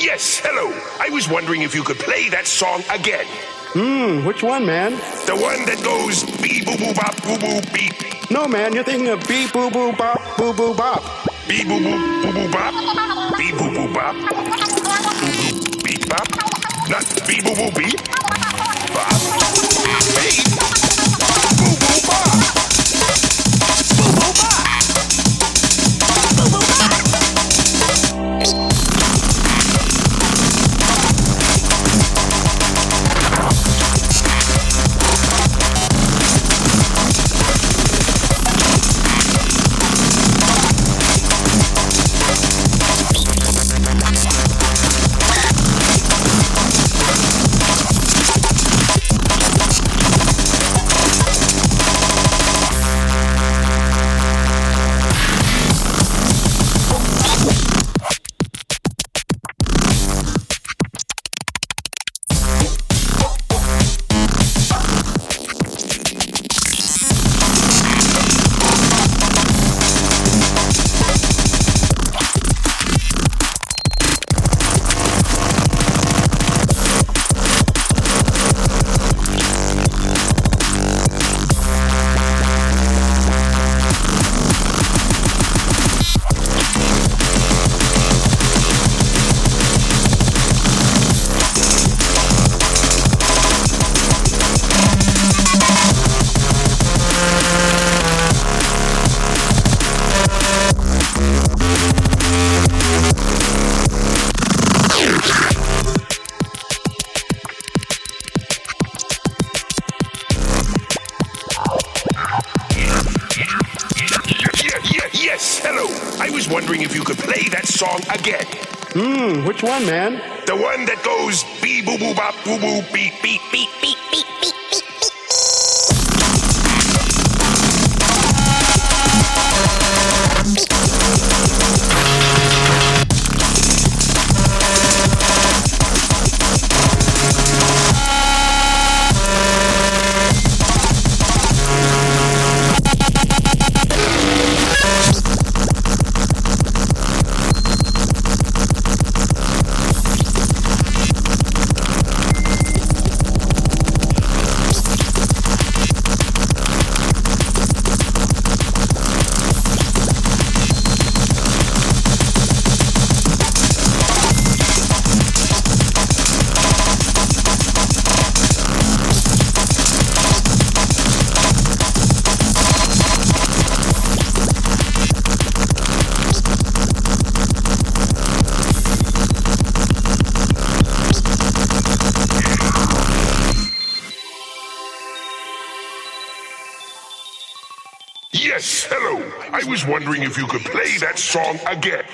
Yes, hello. I was wondering if you could play that song again. Hmm, which one, man? The one that goes beep boo boo bop boo boo beep. No, man, you're thinking of beep boo boo bop boo boo bop. Beep boo boo boo boo bop. Beep boo boo bop. Boo boo beep bop. Not beep boo boo beep. Wondering if you could play that song again. Hmm, which one, man? The one that goes beep boo boo bop boo boo beep beep beep beep beep. Yes, hello. I was wondering if you could play that song again.